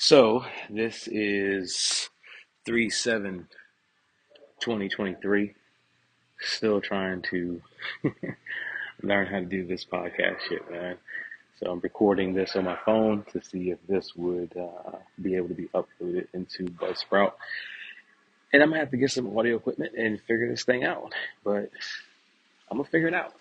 So this is 3 7 2023. Still trying to learn how to do this podcast shit, man. So I'm recording this on my phone to see if this would uh, be able to be uploaded into Buzzsprout. And I'm gonna have to get some audio equipment and figure this thing out. But I'm gonna figure it out.